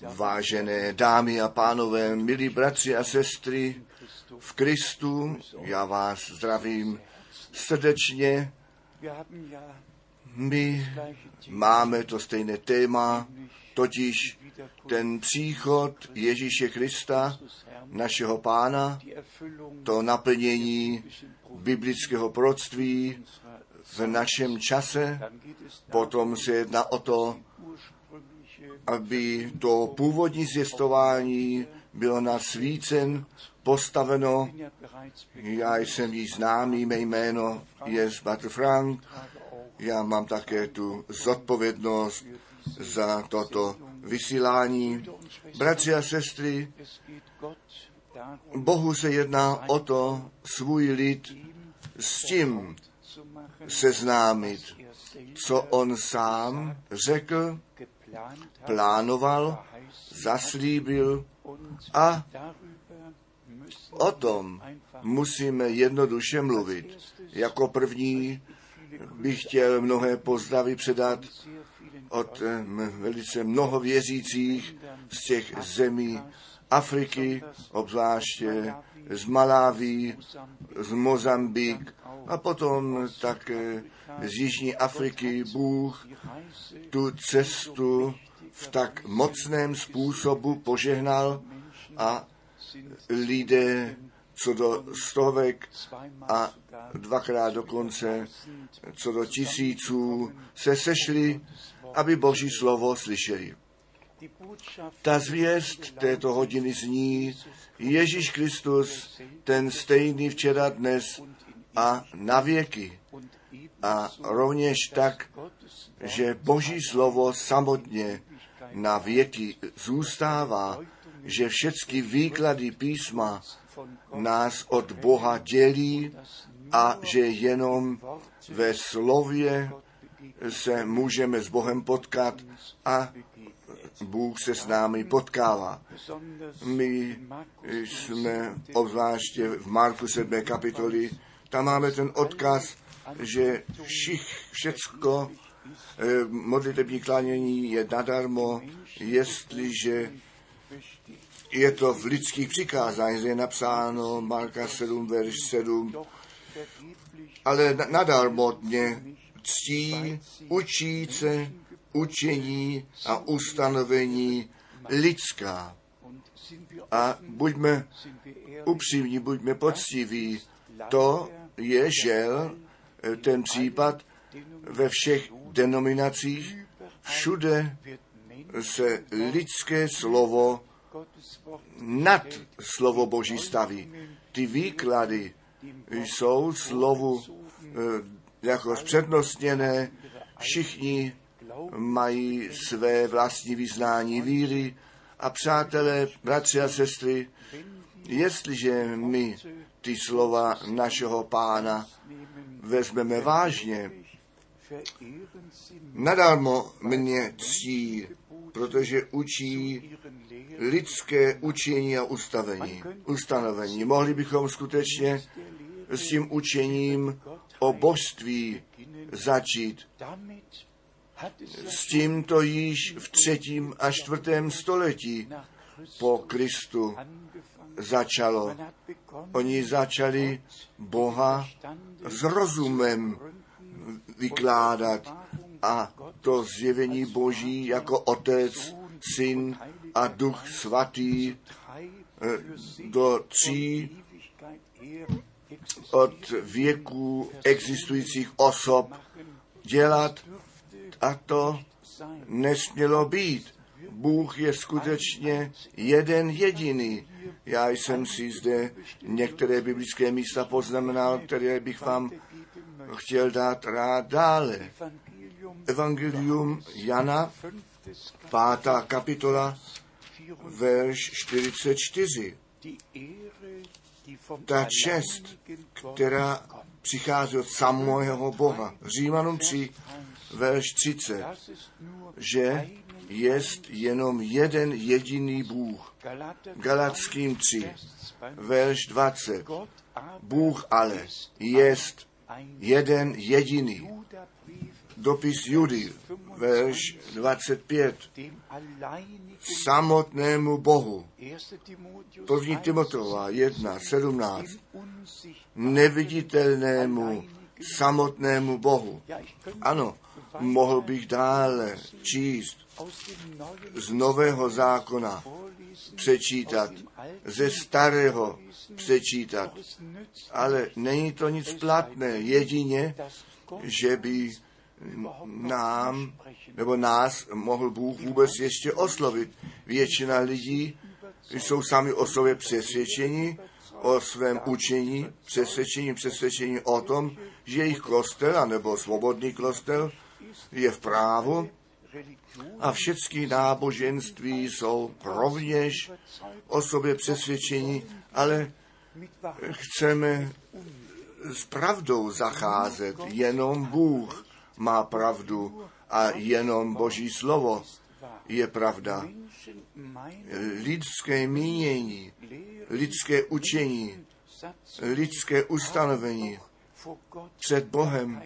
Vážené dámy a pánové, milí bratři a sestry v Kristu, já vás zdravím srdečně. My máme to stejné téma, totiž ten příchod Ježíše Krista, našeho pána, to naplnění biblického proroctví v našem čase. Potom se jedná o to, aby to původní zjistování bylo na svícen postaveno. Já jsem jí známý, mé jméno je Batr Frank. Já mám také tu zodpovědnost za toto vysílání. Bratři a sestry, Bohu se jedná o to svůj lid s tím seznámit, co on sám řekl, plánoval, zaslíbil a o tom musíme jednoduše mluvit. Jako první bych chtěl mnohé pozdravy předat od velice mnoho věřících z těch zemí Afriky, obzvláště z Maláví, z Mozambik a potom také z Jižní Afriky Bůh tu cestu v tak mocném způsobu požehnal a lidé co do stovek a dvakrát dokonce co do tisíců se sešli, aby Boží slovo slyšeli. Ta zvěst této hodiny zní Ježíš Kristus, ten stejný včera, dnes a na věky. A rovněž tak, že Boží slovo samotně na věky zůstává, že všechny výklady písma nás od Boha dělí a že jenom ve slově se můžeme s Bohem potkat a Bůh se s námi potkává. My jsme obzvláště v Marku 7. kapitoli, tam máme ten odkaz, že všich, všecko eh, modlitební klánění je nadarmo, jestliže je to v lidských přikázáních, je napsáno Marka 7, verš 7, ale nadarmo mě ctí, učíce, učení a ustanovení lidská. A buďme upřímní, buďme poctiví. To je žel ten případ ve všech denominacích. Všude se lidské slovo nad slovo Boží staví. Ty výklady jsou slovu eh, jako zpřednostněné, všichni mají své vlastní vyznání víry a přátelé, bratři a sestry, jestliže my ty slova našeho pána vezmeme vážně, nadarmo mě ctí, protože učí lidské učení a ustavení, ustanovení. Mohli bychom skutečně s tím učením o božství začít. S tímto již v třetím a čtvrtém století po Kristu začalo. Oni začali Boha s rozumem vykládat a to zjevení Boží jako Otec, Syn a Duch Svatý eh, do tří od věků existujících osob dělat a to nesmělo být. Bůh je skutečně jeden jediný. Já jsem si zde některé biblické místa poznamenal, které bych vám chtěl dát rád dále. Evangelium Jana, pátá kapitola, verš 44. Ta čest, která přichází od samého Boha. Římanům 3, verš 30, že jest jenom jeden jediný Bůh. Galackým 3, verš 20. Bůh ale jest jeden jediný. Dopis Judy, verš 25. Samotnému Bohu. První Timotová 1, 17. Neviditelnému samotnému Bohu. Ano, mohl bych dále číst z nového zákona přečítat, ze starého přečítat, ale není to nic platné, jedině, že by nám nebo nás mohl Bůh vůbec ještě oslovit. Většina lidí jsou sami o sobě přesvědčeni, o svém učení, přesvědčení, přesvědčení o tom, že jejich kostel, nebo svobodný kostel, je v právu a všechny náboženství jsou rovněž o sobě přesvědčení, ale chceme s pravdou zacházet. Jenom Bůh má pravdu a jenom Boží slovo je pravda. Lidské mínění, lidské učení, lidské ustanovení před Bohem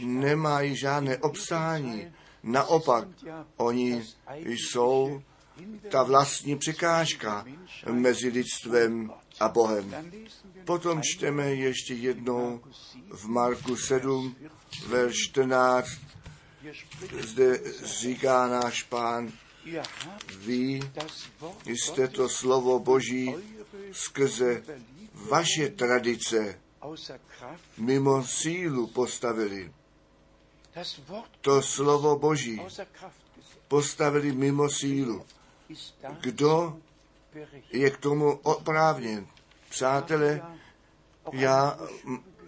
nemají žádné obstání. Naopak, oni jsou ta vlastní překážka mezi lidstvem a Bohem. Potom čteme ještě jednou v Marku 7, verš 14, zde říká náš pán, vy jste to slovo Boží skrze vaše tradice mimo sílu postavili. To slovo Boží postavili mimo sílu. Kdo je k tomu oprávněn? Přátelé, já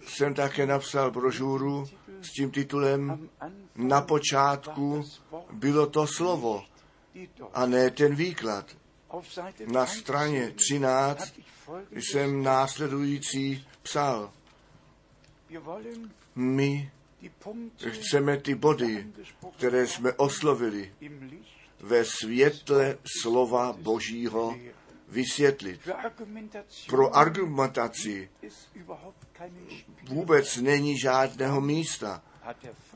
jsem také napsal brožuru s tím titulem Na počátku bylo to slovo a ne ten výklad. Na straně 13 jsem následující psal. My chceme ty body, které jsme oslovili ve světle slova Božího vysvětlit. Pro argumentaci vůbec není žádného místa.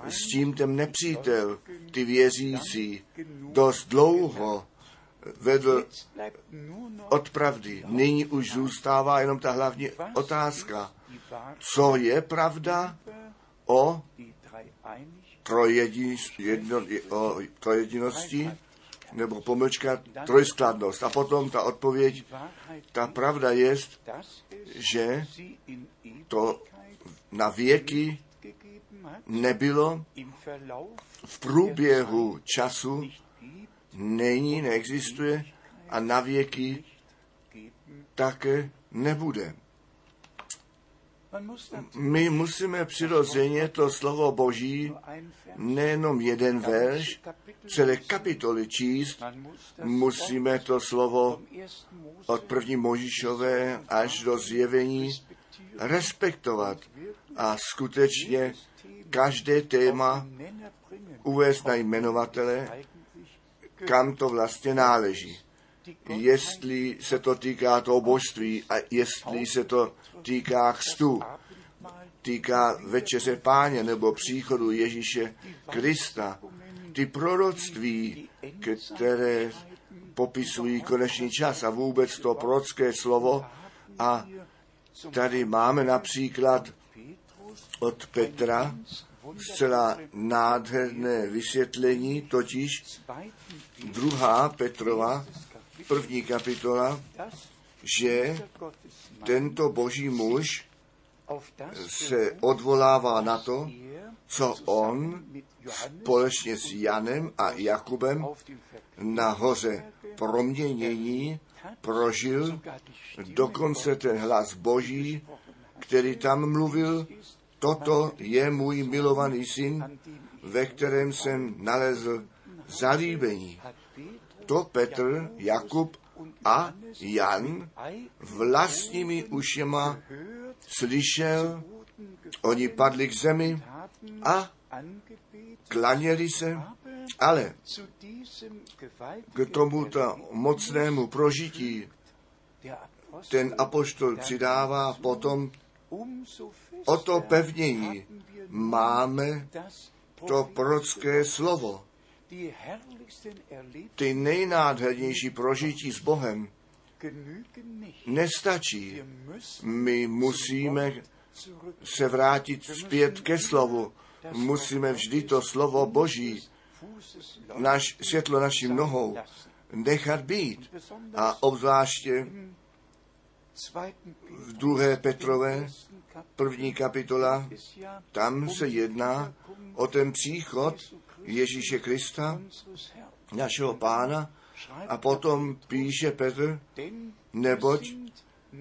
S tím ten nepřítel, ty věřící, dost dlouho vedl od pravdy. Nyní už zůstává jenom ta hlavní otázka. Co je pravda o trojedinosti nebo pomlčka trojskladnost. A potom ta odpověď, ta pravda je, že to na věky nebylo v průběhu času není, neexistuje a na věky také nebude. My musíme přirozeně to slovo Boží nejenom jeden verš, celé kapitoly číst, musíme to slovo od první Možišové až do zjevení respektovat a skutečně každé téma uvést na jmenovatele, kam to vlastně náleží. Jestli se to týká toho božství a jestli se to týká chstu, týká večeře páně nebo příchodu Ježíše Krista, ty proroctví, které popisují konečný čas a vůbec to prorocké slovo. A tady máme například od Petra zcela nádherné vysvětlení, totiž druhá Petrova, první kapitola, že tento boží muž se odvolává na to, co on společně s Janem a Jakubem na hoře proměnění prožil. Dokonce ten hlas Boží, který tam mluvil, toto je můj milovaný syn, ve kterém jsem nalezl zalíbení. To Petr, Jakub a Jan vlastními ušima slyšel, oni padli k zemi a klaněli se, ale k tomuto mocnému prožití ten apoštol přidává potom o to pevněji máme to prorocké slovo, ty nejnádhernější prožití s Bohem nestačí. My musíme se vrátit zpět ke slovu. Musíme vždy to slovo Boží, naš, světlo našim nohou, nechat být. A obzvláště v druhé Petrové, první kapitola, tam se jedná o ten příchod Ježíše Krista, našeho pána, a potom píše Petr, neboť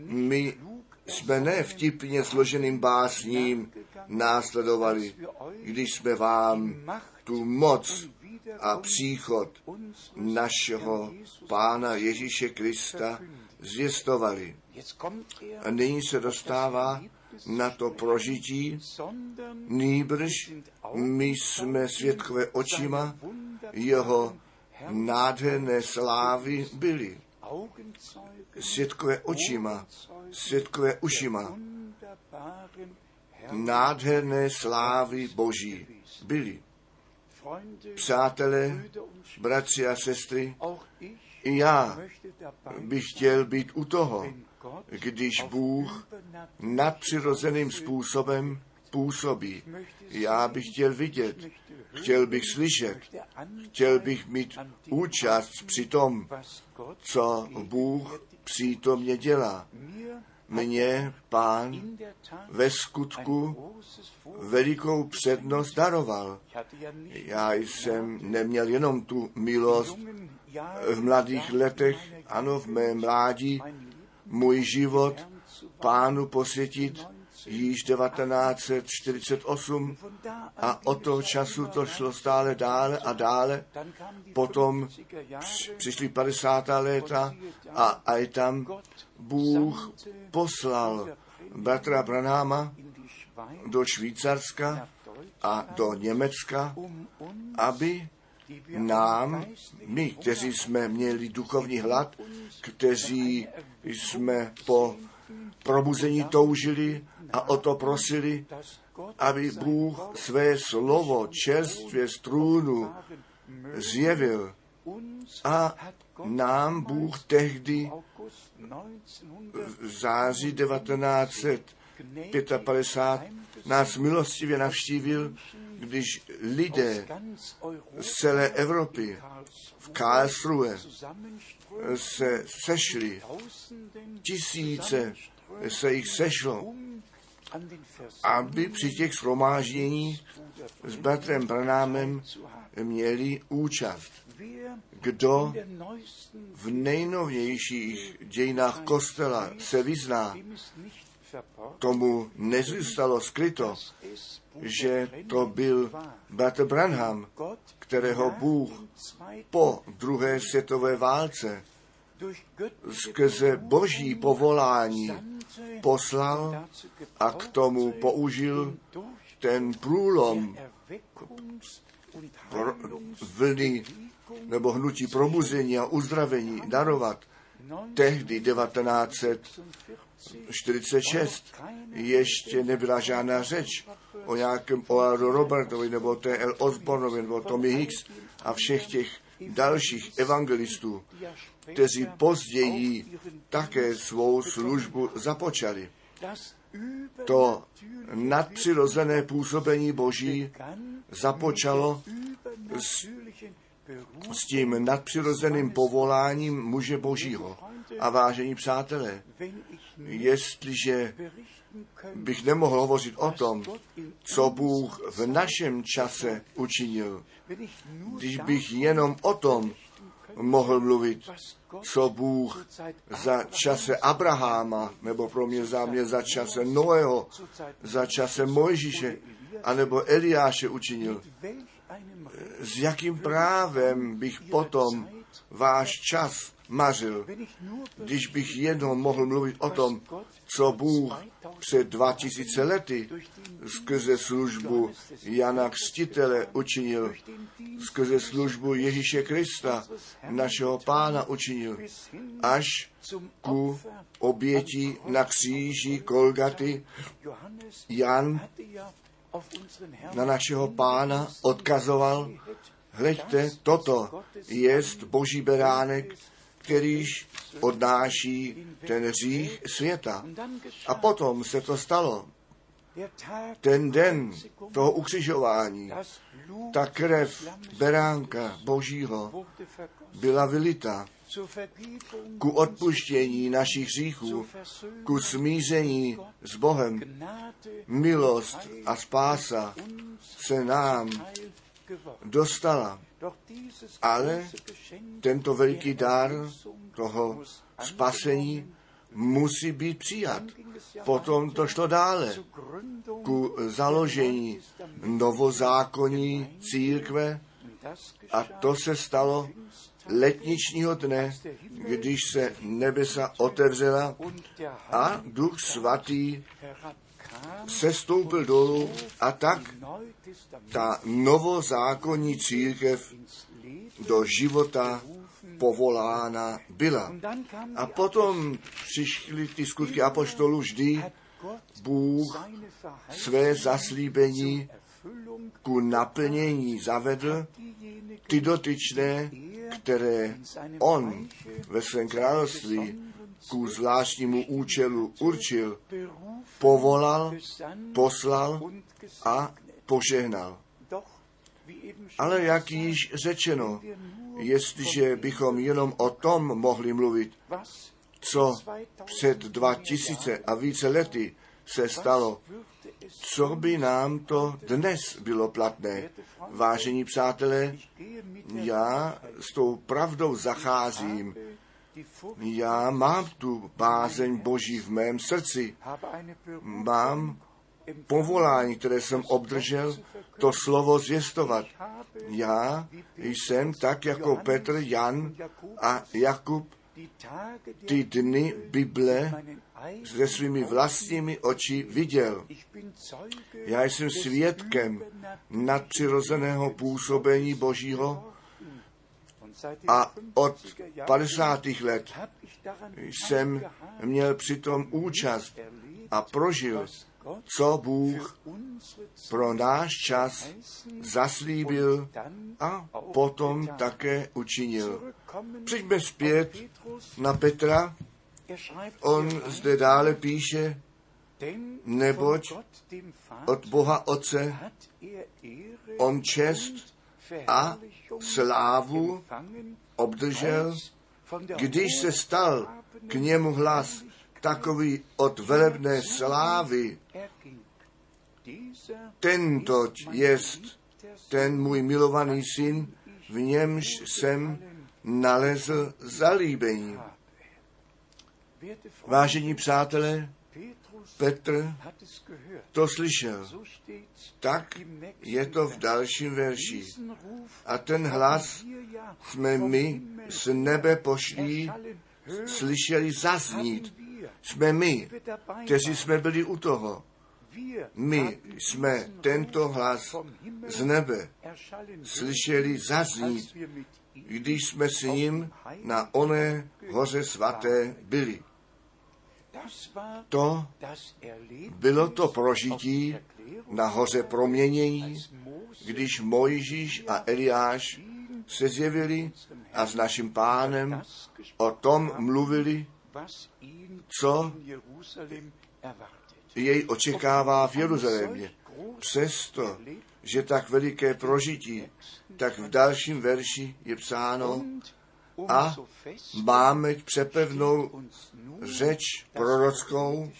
my jsme ne vtipně složeným básním následovali, když jsme vám tu moc a příchod našeho Pána Ježíše Krista zvěstovali. A nyní se dostává na to prožití, nýbrž my jsme svědkové očima jeho nádherné slávy byli. Svědkové očima, svědkové ušima, nádherné slávy Boží byli. Přátelé, bratři a sestry, i já bych chtěl být u toho, když Bůh nadpřirozeným způsobem působí. Já bych chtěl vidět, chtěl bych slyšet, chtěl bych mít účast při tom, co Bůh přítomně dělá. Mně pán ve skutku velikou přednost daroval. Já jsem neměl jenom tu milost v mladých letech, ano, v mém mládí, můj život pánu posvětit již 1948 Von da an a od toho času to šlo stále dále a dále. Potom 50er Jahre přišly 50. léta a, a i tam Bůh poslal bratra Branáma do Švýcarska a do Německa, aby nám, my, kteří jsme měli duchovní hlad, kteří jsme po probuzení toužili a o to prosili, aby Bůh své slovo čerstvě z trůnu zjevil. A nám Bůh tehdy August 1900 v září 1955 nás milostivě navštívil, když lidé z celé Evropy v Karlsruhe se sešli. Tisíce se jich sešlo, aby při těch shromážděních s bratrem Branámem měli účast. Kdo v nejnovějších dějinách kostela se vyzná, tomu nezůstalo skryto, že to byl bratr Branham, kterého Bůh po druhé světové válce skrze boží povolání poslal a k tomu použil ten průlom vlny nebo hnutí probuzení a uzdravení darovat tehdy 1946 ještě nebyla žádná řeč o nějakém O.R. Robertovi nebo T.L. Osbornovi nebo Tommy Hicks a všech těch dalších evangelistů, kteří později také svou službu započali. To nadpřirozené působení Boží započalo s, s tím nadpřirozeným povoláním muže Božího. A vážení přátelé, jestliže bych nemohl hovořit o tom, co Bůh v našem čase učinil, když bych jenom o tom mohl mluvit, co Bůh za čase Abraháma, nebo pro mě za mě za čase Noého, za čase Mojžíše, anebo Eliáše učinil. S jakým právem bych potom váš čas mařil, když bych jenom mohl mluvit o tom, co Bůh před 2000 lety skrze službu Jana Křtitele učinil, skrze službu Ježíše Krista, našeho pána učinil, až ku oběti na kříži Kolgaty. Jan na našeho pána odkazoval, hleďte, toto je boží beránek, kterýž odnáší ten hřích světa. A potom se to stalo. Ten den toho ukřižování, ta krev beránka božího byla vylita ku odpuštění našich hříchů, ku smíření s Bohem. Milost a spása se nám dostala. Ale Tento veliký Erlösung toho spasení musí být přijat. Potom to šlo dále ku založení novozákonní církve a to se stalo letničního dne, když se nebesa otevřela a Duch Svatý sestoupil dolů a tak ta novozákonní církev do života povolána byla. A potom přišly ty skutky apoštolů vždy Bůh své zaslíbení ku naplnění zavedl ty dotyčné, které on ve svém království ku zvláštnímu účelu určil, povolal, poslal a požehnal. Ale jak již řečeno, jestliže bychom jenom o tom mohli mluvit, co před dva tisíce a více lety se stalo, co by nám to dnes bylo platné. Vážení přátelé, já s tou pravdou zacházím. Já mám tu bázeň Boží v mém srdci. Mám povolání, které jsem obdržel, to slovo zvěstovat. Já jsem tak jako Petr, Jan a Jakub ty dny Bible se svými vlastními oči viděl. Já jsem svědkem nadpřirozeného působení Božího a od 50er Jahren 50. let jsem měl přitom účast a prožil, co Bůh pro náš čas zaslíbil a potom také učinil. Přijďme zpět na Petra. On zde dále píše, neboť od Boha Otce on čest a slávu obdržel, když se stal k němu hlas takový od velebné slávy. mein jest ten můj milovaný syn, v němž jsem nalezl zalíbení. Vážení přátelé, Petr to slyšel. Tak je to v dalším verši. A ten hlas jsme my z nebe hören, slyšeli zaznít. Jsme my, kteří jsme byli u toho. My jsme tento hlas z nebe slyšeli zaznít, když jsme s ním na oné hoře svaté byli. To bylo to prožití na hoře proměnění, když Mojžíš a Eliáš se zjevili a s naším pánem o tom mluvili, co jej očekává v Jeruzalémě. Přesto, že tak veliké prožití, tak v dalším verši je psáno, a máme přepevnou řeč prorockou,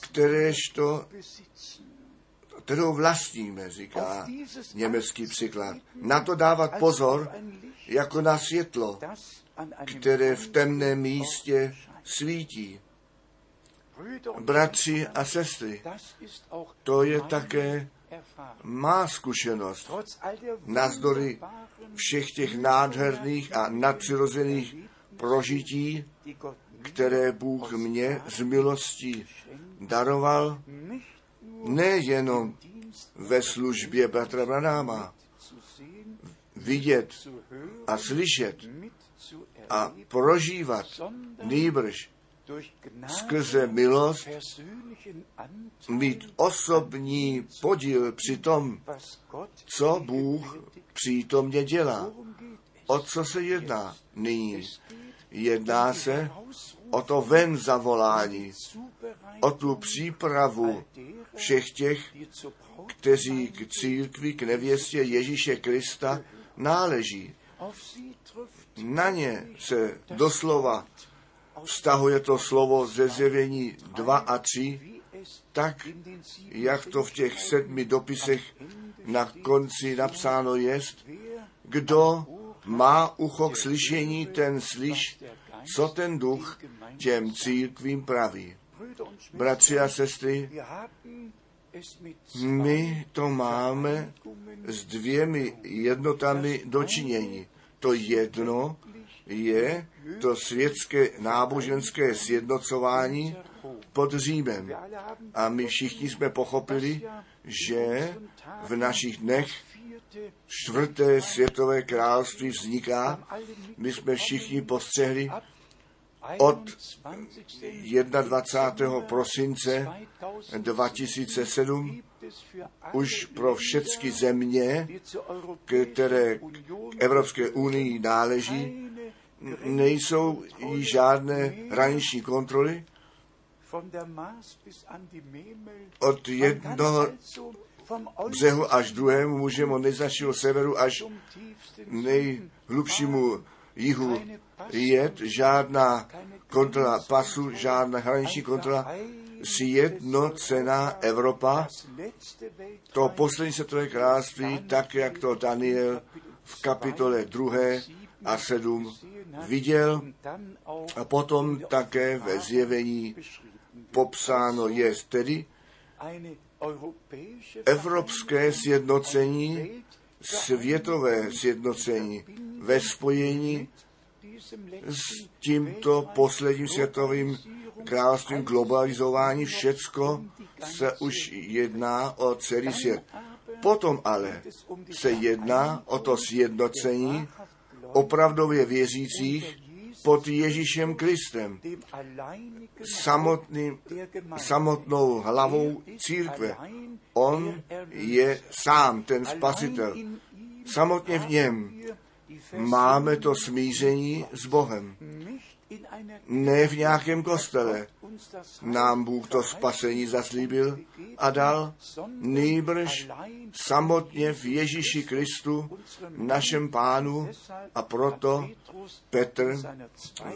kteréžto, besitzen. kterou vlastníme, říká německý příklad. Na to dávat pozor, jako na světlo, které v temném místě svítí. Bratři a sestry, to je také. Má zkušenost. Wunderbaren všech těch nádherných a nadpřirozených prožití, které Bůh mě z milostí daroval, nejenom ve službě bratra Branáma, vidět a slyšet a prožívat, nýbrž skrze milost mít osobní podíl při tom, co Bůh přítomně dělá. O co se jedná nyní? Jedná se o to ven zavolání, o tu přípravu všech těch, kteří k církvi, k nevěstě Ježíše Krista náleží. Na ně se doslova vztahuje to slovo ze zjevení 2 a 3, wie es tak, jak to v těch sedmi dopisech na konci napsáno jest, kdo má ucho k slyšení, ten slyš, co ten duch těm církvím praví. Bratři a sestry, my to máme s dvěmi jednotami dočinění. To jedno je to světské náboženské sjednocování pod Římem. A my všichni jsme pochopili, že v našich dnech čtvrté světové království vzniká. My jsme všichni postřehli od 21. 21. prosince 2007 gibt es für alle už pro všechny země, které k Evropské unii náleží, nejsou jí žádné hraniční kontroly. Od jednoho břehu až druhému můžeme od nejzašího severu až nejhlubšímu jihu jet, žádná kontrola pasu, žádná hraniční kontrola, sjednocená Evropa, to poslední světové království, tak jak to Daniel v kapitole 2 a 7 viděl. A potom také ve zjevení popsáno je tedy evropské sjednocení, světové sjednocení ve spojení s tímto posledním světovým královstvím globalizování všecko se už jedná o celý svět. Potom ale se jedná o to sjednocení opravdově věřících pod Ježíšem Kristem, samotným, samotnou hlavou církve. On je sám ten spasitel. Samotně v něm máme to smíření s Bohem. Ne v nějakém kostele. Nám Bůh to spasení zaslíbil a dal, nýbrž samotně v Ježíši Kristu, našem pánu, a proto Petr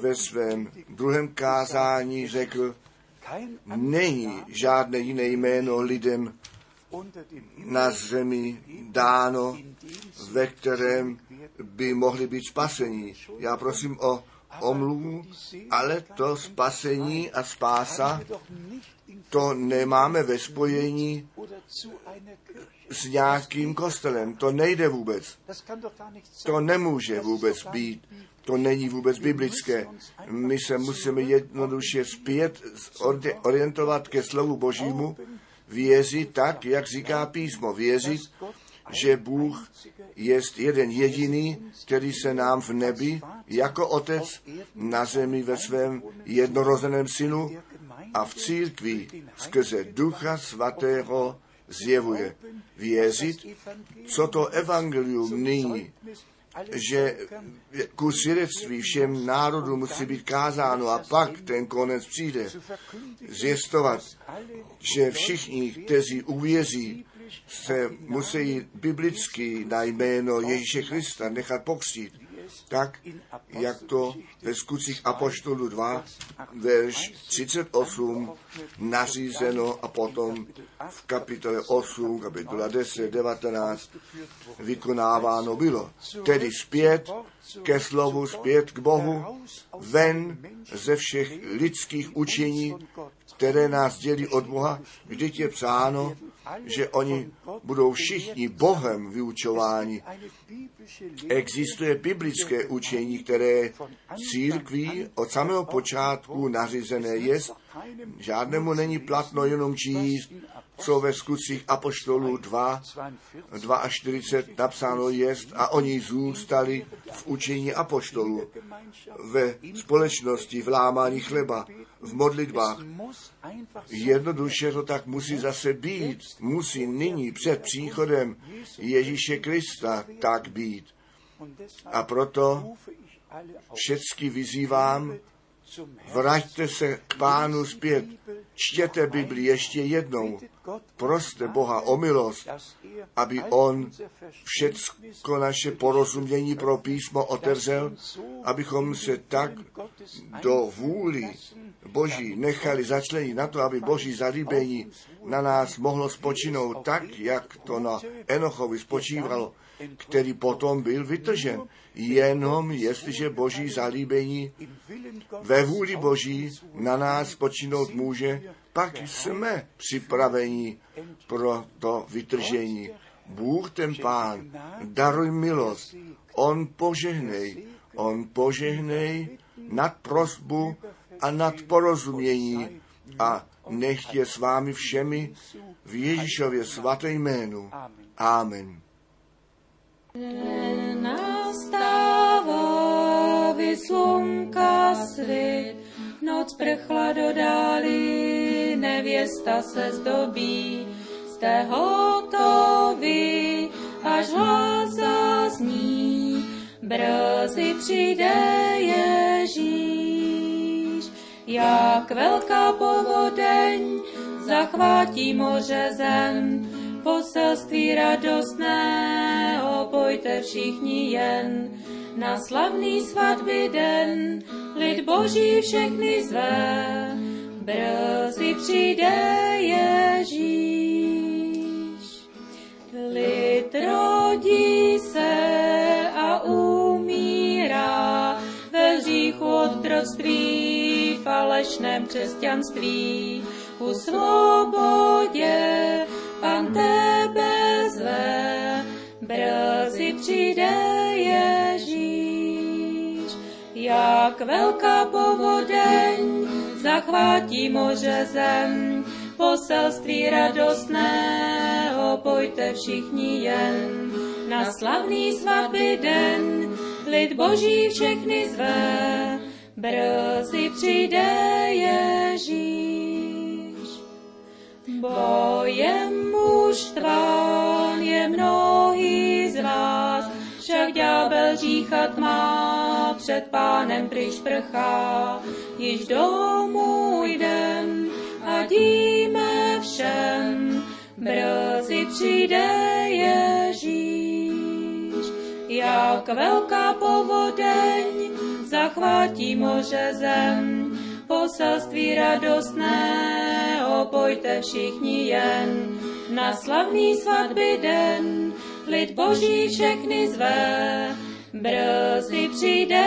ve svém druhém kázání řekl, není žádné jiné jméno lidem na zemi dáno, ve kterém by mohli být spasení. Já prosím o omluvu, ale to spasení a spása, to nemáme ve spojení s nějakým kostelem. To nejde vůbec. To nemůže vůbec být. To není vůbec biblické. My se musíme jednoduše zpět ori- orientovat ke slovu Božímu, věřit tak, jak říká písmo. Věřit, že Bůh je jeden jediný, který se nám v nebi jako otec na zemi ve svém jednorozeném synu a v církvi skrze Ducha Svatého zjevuje. Věřit, co to evangelium nyní, že ku svědectví všem národům musí být kázáno a pak ten konec přijde. Zjistovat, že všichni, kteří uvěří, se musí biblicky na jméno Ježíše Krista nechat pokřtít, tak, jak to ve skutcích Apoštolu 2, verš 38 nařízeno a potom v kapitole 8, kapitola 10, 19 vykonáváno bylo. Tedy zpět ke slovu, zpět k Bohu, ven ze všech lidských učení, které nás dělí od Boha, vždyť je psáno, že oni budou všichni Bohem vyučováni. Existuje biblické učení, které církví od samého počátku nařízené je, žádnému není platno jenom číst co ve skutcích Apoštolů 2, 42 napsáno jest a oni zůstali v učení Apoštolů, ve společnosti, v lámání chleba, v modlitbách. Jednoduše to tak musí zase být. Musí nyní před příchodem Ježíše Krista tak být. A proto všecky vyzývám, vraťte se k pánu zpět, čtěte Bibli ještě jednou, proste Boha o milost, aby On všecko naše porozumění pro písmo otevřel, abychom se tak do vůli Boží nechali začlenit na to, aby Boží zalíbení na nás mohlo spočinout tak, jak to na Enochovi spočívalo, který potom byl vytržen. Jenom jestliže Boží zalíbení ve vůli Boží na nás spočinout může, pak jsme připraveni pro to vytržení. Bůh ten Pán, daruj milost, On požehnej, On požehnej nad prosbu a nad porozumění a nech je s vámi všemi v Ježíšově svaté jménu. Amen. Nastává slunka svit, noc prchla do dály, nevěsta se zdobí, jste hotovi, až hlas zazní, brzy přijde Ježíš. Jak velká povodeň zachvátí moře zem, poselství radostné, opojte všichni jen. Na slavný svatby den, lid boží všechny zve, brzy přijde Ježíš. Lid rodí se a umírá ve hříchu otroctví, falešném křesťanství, u svobodě Pan tebe zve, brzy přijde Ježíš. Jak velká povodeň zachvátí moře zem, poselství radostné, opojte všichni jen. Na slavný svatby den, lid boží všechny zve, brzy přijde Ježíš. Bojem mužstván je mnohý z vás, však ďábel říchat má, před pánem pryč prchá, již domů jdem a díme všem, brzy přijde Ježíš. Jak velká povodeň zachvátí moře zem, poselství radostné, opojte všichni jen. Na slavný svatby den, lid boží všechny zve, brzy přijde